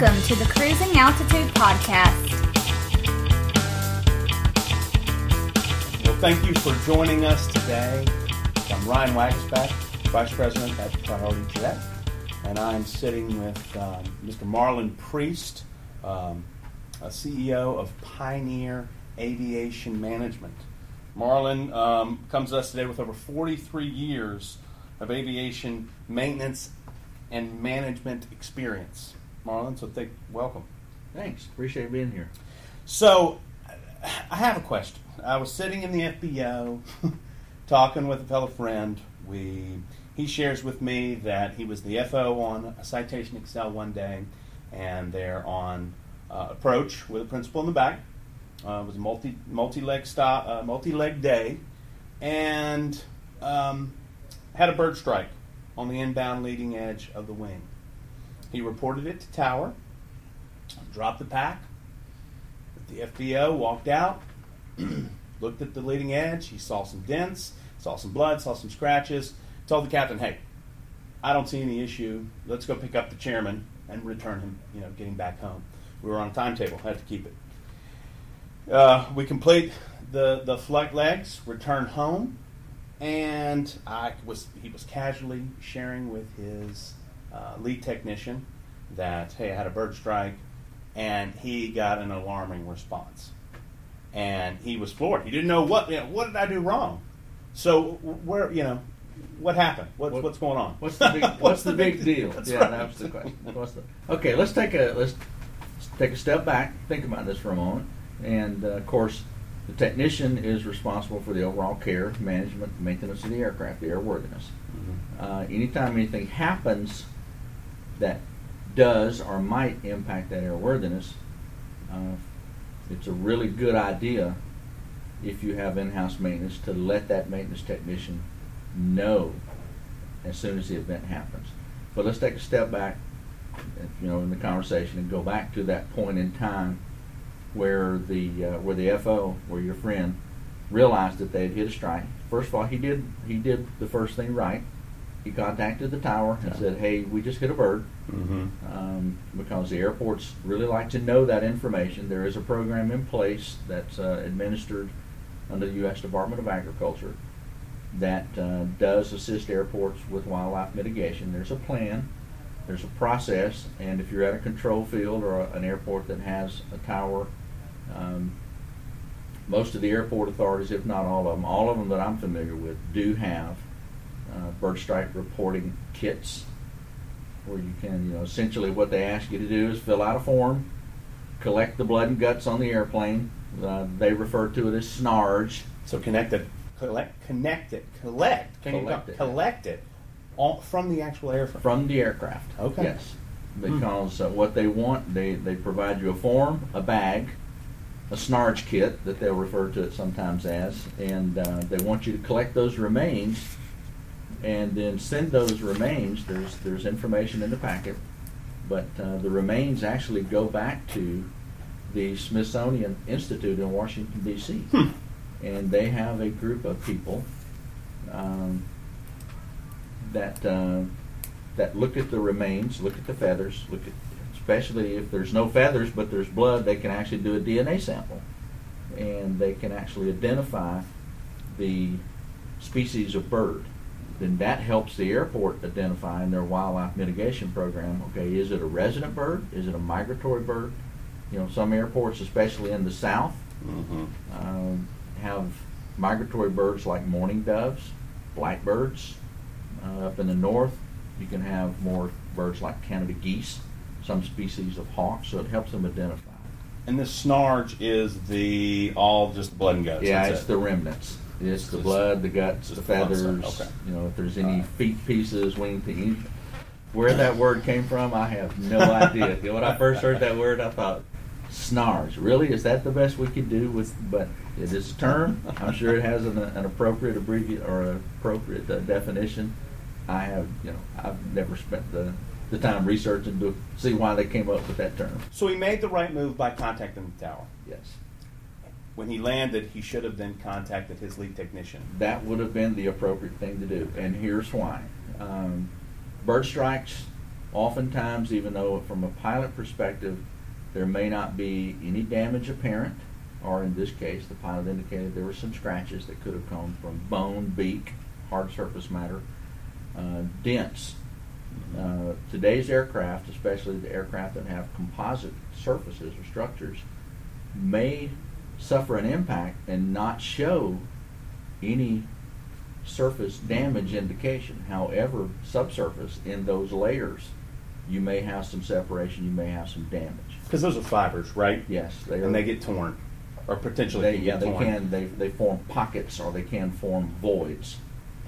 Welcome to the Cruising Altitude Podcast. Well, thank you for joining us today. I'm Ryan Waguespack, Vice President at Priority Jet, and I'm sitting with um, Mr. Marlon Priest, um, CEO of Pioneer Aviation Management. Marlon um, comes to us today with over 43 years of aviation maintenance and management experience. Marlon, so thank, welcome. Thanks. Appreciate being here. So, I have a question. I was sitting in the FBO talking with a fellow friend. We he shares with me that he was the FO on a Citation Excel one day, and they're on uh, approach with a principal in the back. Uh, it was a multi multi leg stop, uh, multi leg day, and um, had a bird strike on the inbound leading edge of the wing. He reported it to tower, dropped the pack. The FBO walked out, looked at the leading edge. He saw some dents, saw some blood, saw some scratches. Told the captain, "Hey, I don't see any issue. Let's go pick up the chairman and return him. You know, getting back home. We were on a timetable. Had to keep it. Uh, we complete the the flight legs, return home, and I was he was casually sharing with his uh, lead technician that hey, I had a bird strike, and he got an alarming response, and he was floored. He didn't know what you know, what did I do wrong. So where you know what happened? What's What- what's going on? What's the big What's the big deal? That's yeah, right. that was the question. What's the, okay, let's take a let's take a step back. Think about this for a moment. And uh, of course, the technician is responsible for the overall care, management, maintenance of the aircraft, the airworthiness. Mhm. Uh, anytime anything happens that does or might impact that airworthiness, uh, it's a really good idea if you have in-house maintenance to let that maintenance technician know as soon as the event happens. But let's take a step back, you know, in the conversation and go back to that point in time where the uh, where the FO, where your friend, realized that they had hit a strike. First of all, he did he did the first thing right. He contacted the tower and Yeah. said, "Hey, we just hit a bird." Mhm. um, because the airports really like to know that information. There is a program in place that's uh, administered under the U.S. Department of Agriculture that uh, does assist airports with wildlife mitigation. There's a plan, there's a process, and if you're at a control field or a, an airport that has a tower, um, most of the airport authorities, if not all of them, all of them that I'm familiar with, do have uh, bird strike reporting kits where you can, you know, essentially what they ask you to do is fill out a form, collect the blood and guts on the airplane. Uh, they refer to it as SNARGE. So connect it, collect, connect it, collect. Can Collect you it. collect it all, from the actual airframe? from the aircraft. Okay. Yes, because uh, what they want, they they provide you a form, a bag, a snarge kit that they'll refer to it sometimes as, and uh, they want you to collect those remains, and then send those remains. There's there's information in the packet, but uh, the remains actually go back to the Smithsonian Institute in Washington D.C. Hmm. and they have a group of people. Um, that uh, that look at the remains, look at the feathers, look at especially if there's no feathers but there's blood, they can actually do a DNA sample, and they can actually identify the species of bird. Then that helps the airport identify in their wildlife mitigation program. Okay, is it a resident bird? Is it a migratory bird? You know, some airports, especially in the south, Mm-hmm. um, have migratory birds like mourning doves, blackbirds. Uh, up in the north, you can have more birds like Canada geese, some species of hawks, so it helps them identify. And this snarge is the all just blood and guts. yeah, it's it. the remnants. It's the blood, the guts, the the feathers. okay. You know, if there's any Alright. feet pieces, wing pieces. Where that word came from, I have no idea. When I first heard that word, I thought, snarge. Really? Is that the best we could do with? But it is a term. I'm sure it has an, an appropriate abbreviate or appropriate uh, definition. I have, you know, I've never spent the the time researching to see why they came up with that term. So he made the right move by contacting the tower. Yes. When he landed, he should have then contacted his lead technician. That would have been the appropriate thing to do, and here's why. Um, bird strikes Oftentimes, even though from a pilot perspective, there may not be any damage apparent, or in this case, the pilot indicated there were some scratches that could have come from bone, beak, hard surface matter, uh, dents. Uh, today's aircraft, especially the aircraft that have composite surfaces or structures, may suffer an impact and not show any surface damage indication. However, subsurface in those layers, you may have some separation, you may have some damage. Because those are fibers, right? Yes, they are. And they get torn, or potentially They, can yeah, they torn. can. They, they form pockets or they can form voids.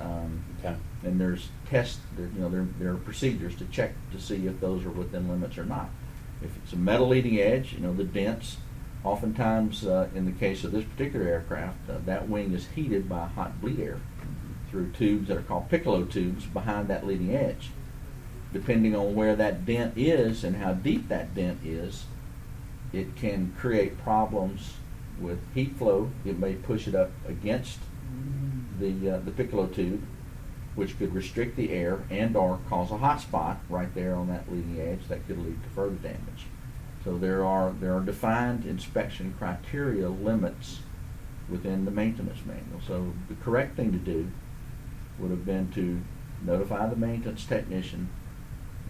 Um, Okay. and there's tests, you know, there, there are procedures to check to see if those are within limits or not. If it's a metal leading edge, you know, the dents, oftentimes, uh, in the case of this particular aircraft, uh, that wing is heated by hot bleed air through tubes that are called piccolo tubes behind that leading edge. Depending on where that dent is and how deep that dent is, it can create problems with heat flow. It may push it up against the uh, the piccolo tube, which could restrict the air and or cause a hot spot right there on that leading edge that could lead to further damage. So there are there are defined inspection criteria limits within the maintenance manual. So the correct thing to do would have been to notify the maintenance technician,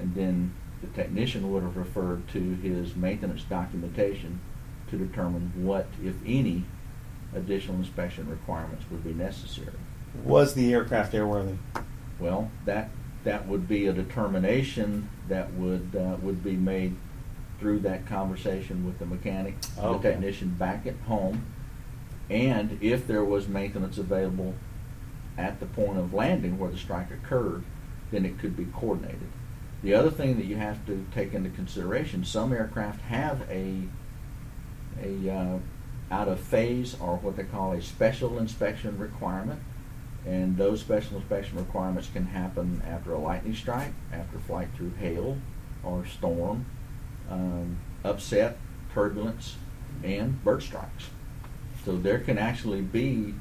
and then the technician would have referred to his maintenance documentation to determine what, if any, additional inspection requirements would be necessary. Was the aircraft airworthy? Well, that, that would be a determination that would, uh, would be made through that conversation with the mechanic, the technician back at home. And if there was maintenance available at the point of landing where the strike occurred, then it could be coordinated. The other thing that you have to take into consideration, some aircraft have a, a, uh, out of phase or what they call a special inspection requirement. And those special inspection requirements can happen after a lightning strike, after flight through hail or storm, um, upset, turbulence, and bird strikes. So there can actually be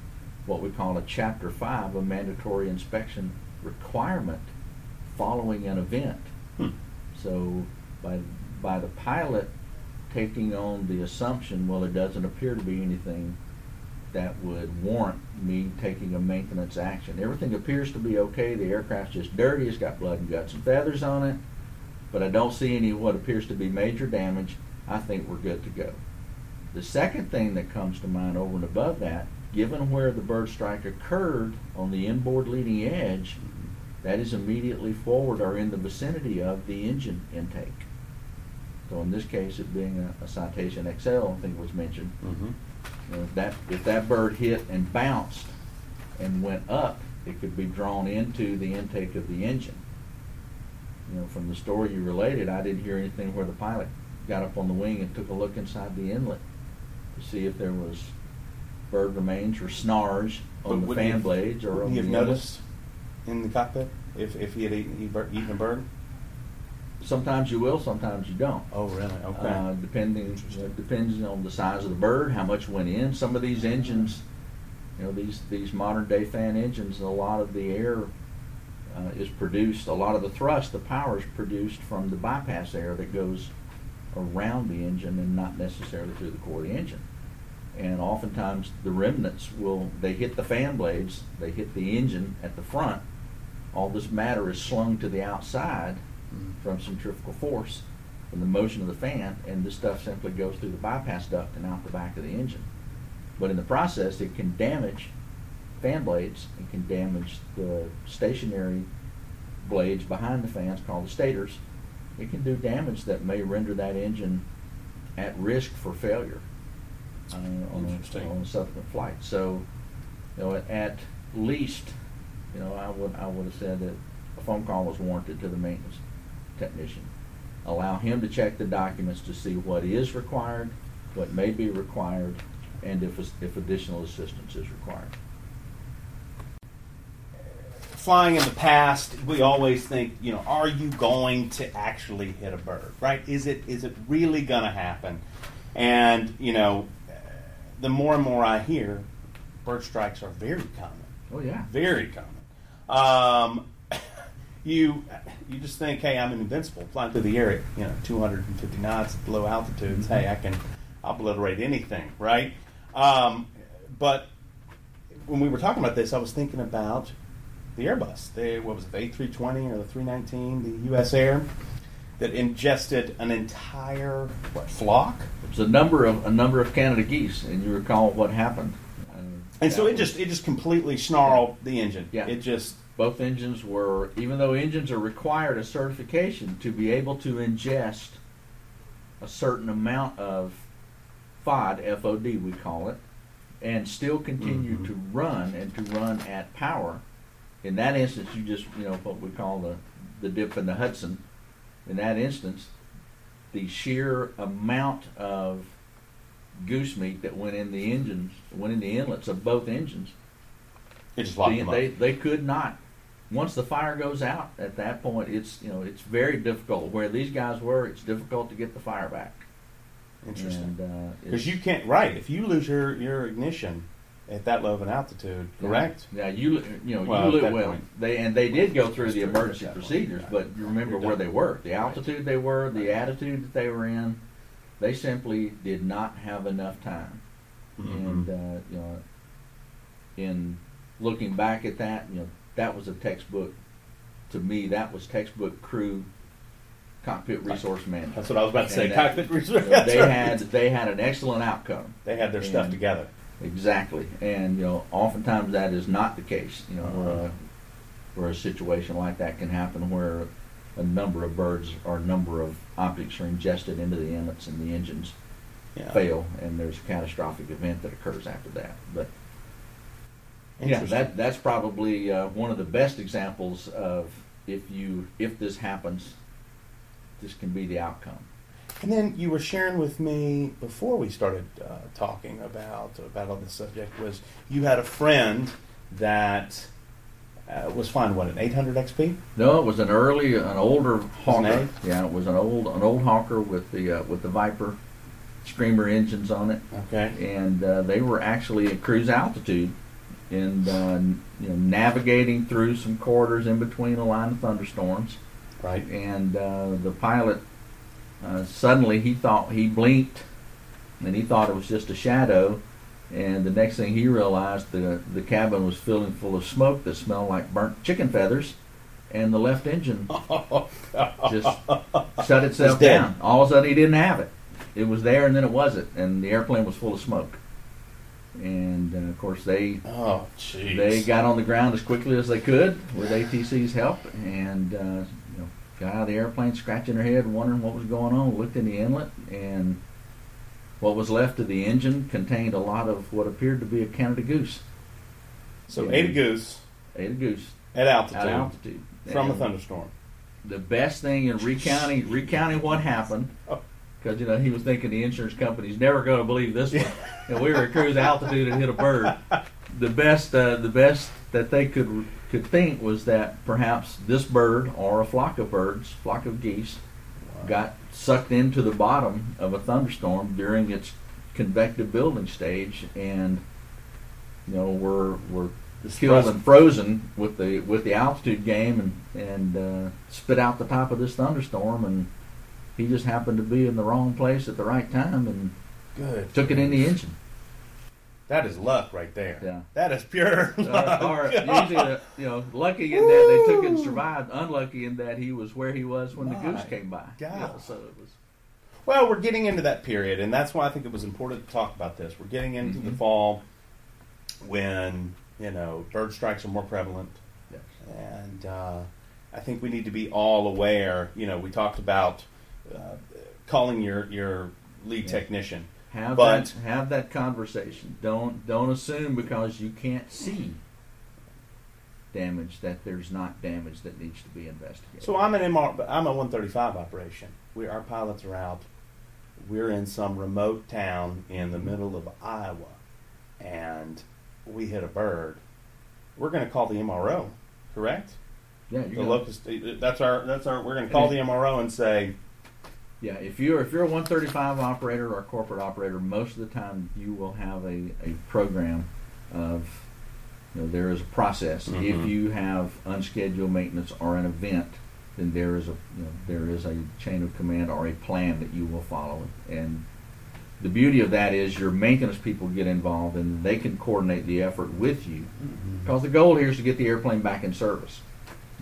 what we call a Chapter 5, a mandatory inspection requirement following an event. Hmm. So by, by the pilot taking on the assumption, well, it doesn't appear to be anything that would warrant me taking a maintenance action. Everything appears to be okay. The aircraft's just dirty. It's got blood and guts and feathers on it. But I don't see any what appears to be major damage. I think we're good to go. The second thing that comes to mind over and above that, given where the bird strike occurred on the inboard leading edge, that is immediately forward or in the vicinity of the engine intake. So in this case, it being a, a Citation XL, I think it was mentioned, Mm-hmm. you know, if that, if that bird hit and bounced and went up, it could be drawn into the intake of the engine. You know, from the story you related, I didn't hear anything where the pilot got up on the wing and took a look inside the inlet to see if there was bird remains or snarge on the fan have- blades or on he the have inlet. noticed in the cockpit if, if he had eaten, eaten a bird? Sometimes you will, sometimes you don't. Oh, really? Okay. Uh, depending, depends on the size of the bird, how much went in. Some of these engines, you know, these, these modern day fan engines, a lot of the air uh, is produced, a lot of the thrust, the power is produced from the bypass air that goes around the engine and not necessarily through the core of the engine. And oftentimes the remnants will, they hit the fan blades, they hit the engine at the front. All this matter is slung to the outside Mhm. from centrifugal force from the motion of the fan, and this stuff simply goes through the bypass duct and out the back of the engine. But in the process, it can damage fan blades, and can damage the stationary blades behind the fans called the stators. It can do damage that may render that engine at risk for failure uh, on, a, on a subsequent flight. So, you know, at, at least, you know, I would I would have said that a phone call was warranted to the maintenance technician. Allow him to check the documents to see what is required, what may be required, and if if additional assistance is required. Flying in the past, we always think, you know, are you going to actually hit a bird? Right? Is it is it really going to happen? And you know, the more and more I hear, bird strikes are very common. Oh yeah. Very common. Um, you you just think, hey, I'm invincible, flying through the air at you know 250 knots at low altitudes. Hey, I can obliterate anything, right? Um, but when we were talking about this, I was thinking about the Airbus. The, what was it, the A320 or the 319, the U.S. Air, that ingested an entire what flock, It was a number of a number of Canada geese, and you recall what happened. Uh, and so it just it just completely snarled the engine. Yeah. It just both engines were, even though engines are required a certification to be able to ingest a certain amount of FOD, FOD we call it, and still continue Mhm. to run and to run at power. In that instance, you just, you know, what we call the, the dip in the Hudson. In that instance, the sheer amount of goose meat that went in the engines, went in the inlets of both engines, it just locked they, them up. they, they could not. Once the fire goes out, at that point, it's you know it's very difficult. Where these guys were, it's difficult to get the fire back. Interesting. Uh, Because you can't, right? If you lose your, your ignition at that low of an altitude, correct? Yeah, you you know Well, you at lo- that well point. they and they did go through the emergency at that point, procedures, but you remember where they were, the Right. altitude they were, the Right. attitude that they were in. They simply did not have enough time. And Mhm. uh, you know, in looking back at that, you know, that was a textbook. To me, that was textbook crew cockpit resource management. That's what I was about to say. And that- Cockpit you know, they had they had an excellent outcome. they had their stuff together. Exactly, and you know, oftentimes that is not the case. You know, where a, where a situation like that can happen, where a number of birds or a number of objects are ingested into the inlets and the engines Yeah. fail, and there's a catastrophic event that occurs after that. But yeah, that that's probably uh, one of the best examples of if you if this happens, this can be the outcome. And then you were sharing with me before we started uh, talking about about all this subject was you had a friend that uh, was flying what an 800 XP. No, it was an early, an older an Hawker. Yeah, it was an old, an old Hawker with the uh, with the Viper Screamer engines on it, Okay. and uh, they were actually at cruise altitude, and uh, you know navigating through some corridors in between a line of thunderstorms, Right. and uh, the pilot uh, suddenly he thought he blinked, and he thought it was just a shadow. And the next thing he realized, the the cabin was filling full of smoke that smelled like burnt chicken feathers, and the left engine just shut itself It's dead. down. All of a sudden, he didn't have it. It was there, and then it wasn't, and the airplane was full of smoke. And uh, of course, they Oh, they got on the ground as quickly as they could with ATC's help, and uh, you know, got out of the airplane, scratching her head, wondering what was going on. Looked in the inlet, and what was left of the engine contained a lot of what appeared to be a Canada goose, so ate a goose ate a goose at altitude, at altitude from a thunderstorm. The best thing in recounting recounting what happened, Oh. because you know he was thinking the insurance company's never going to believe this one. and we were at cruise altitude and hit a bird. The best uh, the best that they could could think was that perhaps this bird or a flock of birds, flock of geese, got sucked into the bottom of a thunderstorm during its convective building stage, and you know were were killed thrust- and frozen with the with the altitude game, and and uh, spit out the top of this thunderstorm, and he just happened to be in the wrong place at the right time and Good. took it in the engine. That is luck right there. Yeah. That is pure Uh, luck. or usually, uh, you know, lucky in that they took it and survived. Unlucky in that he was where he was when the goose came by. God. Know, so it was. Well, we're getting into that period, and that's why I think it was important to talk about this. We're getting into the Mhm. fall when you know bird strikes are more prevalent, Yes. and uh, I think we need to be all aware. You know, we talked about uh, calling your your lead Yeah. technician. Have But- that have that conversation. Don't don't assume because you can't see damage that there's not damage that needs to be investigated. So I'm an MR, but I'm a 135 operation. We our pilots are out. We're in some remote town in the middle of Iowa, and we hit a bird. We're going to call the MRO, correct? yeah, The locust. That's our. That's our. We're going to call the MRO and say, yeah. If you're if you're a 135 operator or a corporate operator, most of the time you will have a, a program of You know, there is a process. Mhm. If you have unscheduled maintenance or an event, then there is a you know there is a chain of command or a plan that you will follow. And the beauty of that is your maintenance people get involved and they can coordinate the effort with you. Because the goal here is to get the airplane back in service.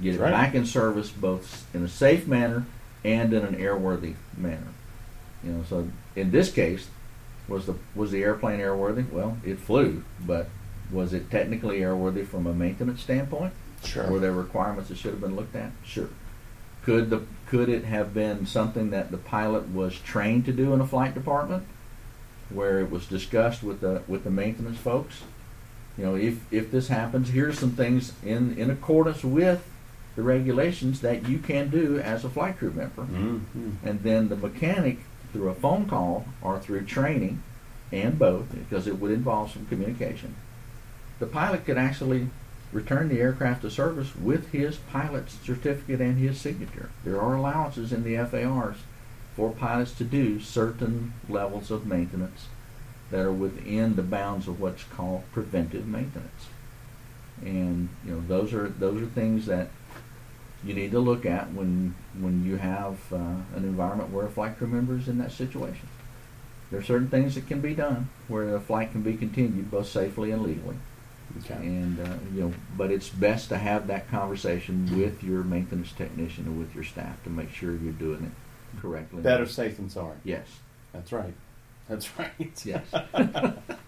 Get it right. back in service both in a safe manner and in an airworthy manner. You know, so in this case, was the was the airplane airworthy? Well, it flew, but was it technically airworthy from a maintenance standpoint? Sure. Were there requirements that should have been looked at? Sure. Could the could it have been something that the pilot was trained to do in a flight department, where it was discussed with the with the maintenance folks? You know, if if this happens, here's some things in in accordance with the regulations that you can do as a flight crew member, Mhm. and then the mechanic through a phone call or through training, and both, because it would involve some communication. The pilot could actually return the aircraft to service with his pilot's certificate and his signature. There are allowances in the FARs for pilots to do certain levels of maintenance that are within the bounds of what's called preventive maintenance. And you know those are those are things that you need to look at when when you have uh, an environment where a flight crew member is in that situation. There are certain things that can be done where a flight can be continued both safely and legally. Okay. And uh, you know, but it's best to have that conversation with your maintenance technician and with your staff to make sure you're doing it correctly. Better safe than sorry. Yes. That's right. That's right. Yes.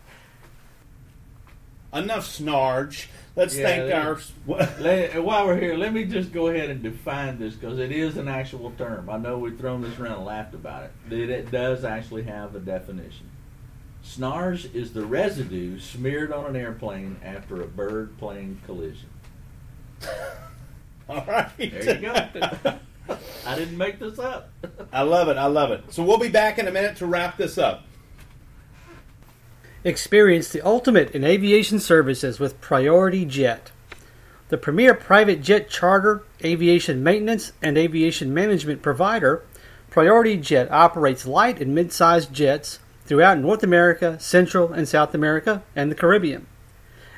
Enough snarge. Let's Yeah, thank our. Let- while we're here, let me just go ahead and define this because it is an actual term. I know we've thrown this around and laughed about it. It, it does actually have a definition. Snarge is the residue smeared on an airplane after a bird plane collision. All right. There you go. I didn't make this up. I love it. I love it. So we'll be back in a minute to wrap this up. Experience the ultimate in aviation services with Priority Jet. The premier private jet charter, aviation maintenance, and aviation management provider, Priority Jet operates light and mid sized jets throughout North America, Central and South America, and the Caribbean.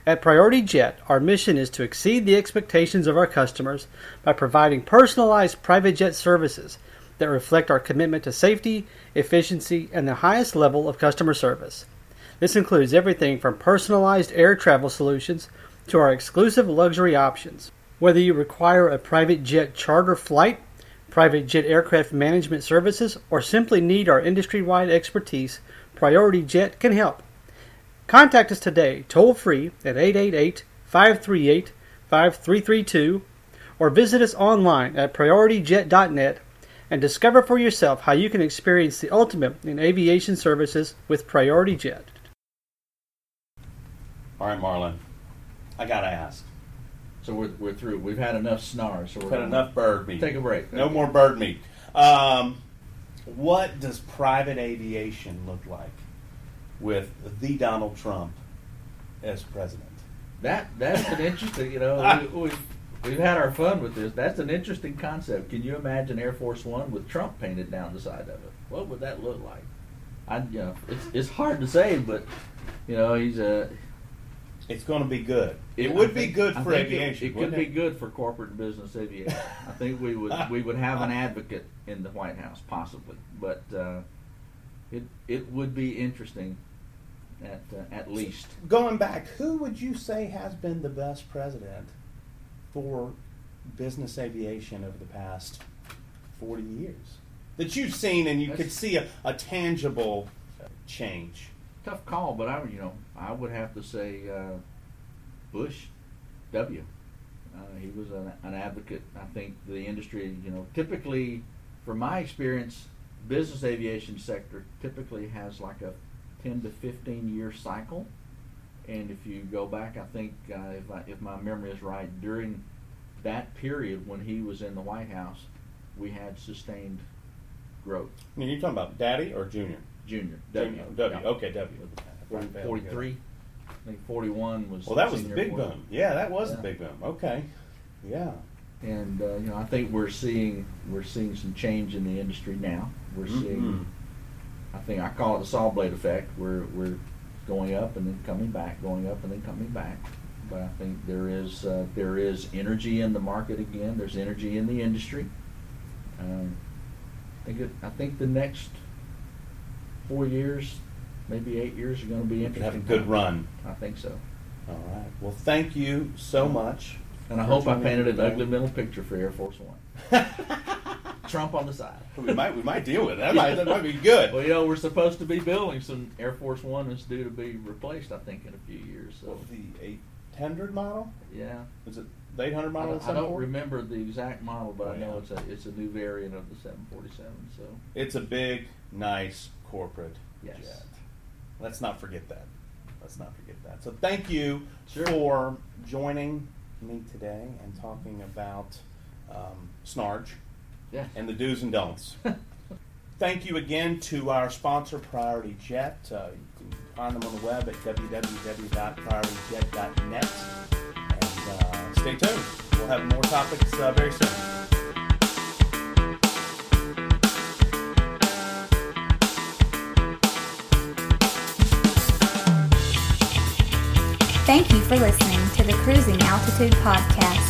At Priority Jet, our mission is to exceed the expectations of our customers by providing personalized private jet services that reflect our commitment to safety, efficiency, and the highest level of customer service. This includes everything from personalized air travel solutions to our exclusive luxury options. Whether you require a private jet charter flight, private jet aircraft management services, or simply need our industry wide expertise, Priority Jet can help. Contact us today, toll free at 888 538 5332, or visit us online at priorityjet.net and discover for yourself how you can experience the ultimate in aviation services with Priority Jet. All right, Marlon. I gotta ask. So we're, we're through. We've had enough snars. So we're We've had gonna enough bird meat. Take a break. No more bird meat. Um, what does private aviation look like with the Donald Trump as president? That that's an interesting. You know, we, we've we've had our fun with this. That's an interesting concept. Can you imagine Air Force One with Trump painted down the side of it? What would that look like? I you know, it's it's hard to say, but you know, he's a. It's going to be good. It I would be good for think it- aviation. It, could wouldn't be good for corporate and business aviation. I think we would we would have an advocate in the White House possibly, but uh, it it would be interesting at uh, at least. Going back, who would you say has been the best president for business aviation over the past 40 years? That you've seen and you could see a, a tangible change. Tough call, but I you know I would have to say uh, Bush W. Uh, he was an, an advocate. I think the industry, you know, typically, from my experience, business aviation sector typically has like a ten to fifteen year cycle. And if you go back, I think uh, if I, if my memory is right, during that period when he was in the White House, we had sustained growth. Mean, you're talking about daddy or junior? Junior W. W. W. yeah. Okay, W. Forty- 43. I think 41 was. Well, that was the senior big quarter. boom. Yeah, that was the Yeah. big boom. Okay. Yeah. And uh, you know, I think we're seeing we're seeing some change in the industry now. We're seeing, Mhm. I think I call it the saw blade effect. We're we're going up and then coming back, going up and then coming back. but I think there is uh, there is energy in the market again. There's energy in the industry. Um, I think it, I think the next four years, maybe eight years, are going to be interesting. have a good run. I think so. All right. Well, thank you so much. And I hope I painted an ugly middle picture for Air Force One. Trump on the side. we might we might deal with that. That might, that might be good. Well, you know, we're supposed to be building some Air Force One is due to be replaced, I think, in a few years. So, What, the 800 model? yeah. Is it the 800 I don't, in I don't remember the exact model, but Oh, I know yeah. it's a it's a new variant of the 747. So, It's a big, nice corporate Yes. jet. Let's not forget that. Let's not forget that. So thank you Sure. for joining me today and talking about um, Snarge yeah. and the do's and don'ts. Thank you again to our sponsor, Priority Jet. Uh, you can find them on the web at www.priorityjet.net. Stay tuned. We'll have more topics uh, very soon. Thank you for listening to the Cruising Altitude Podcast.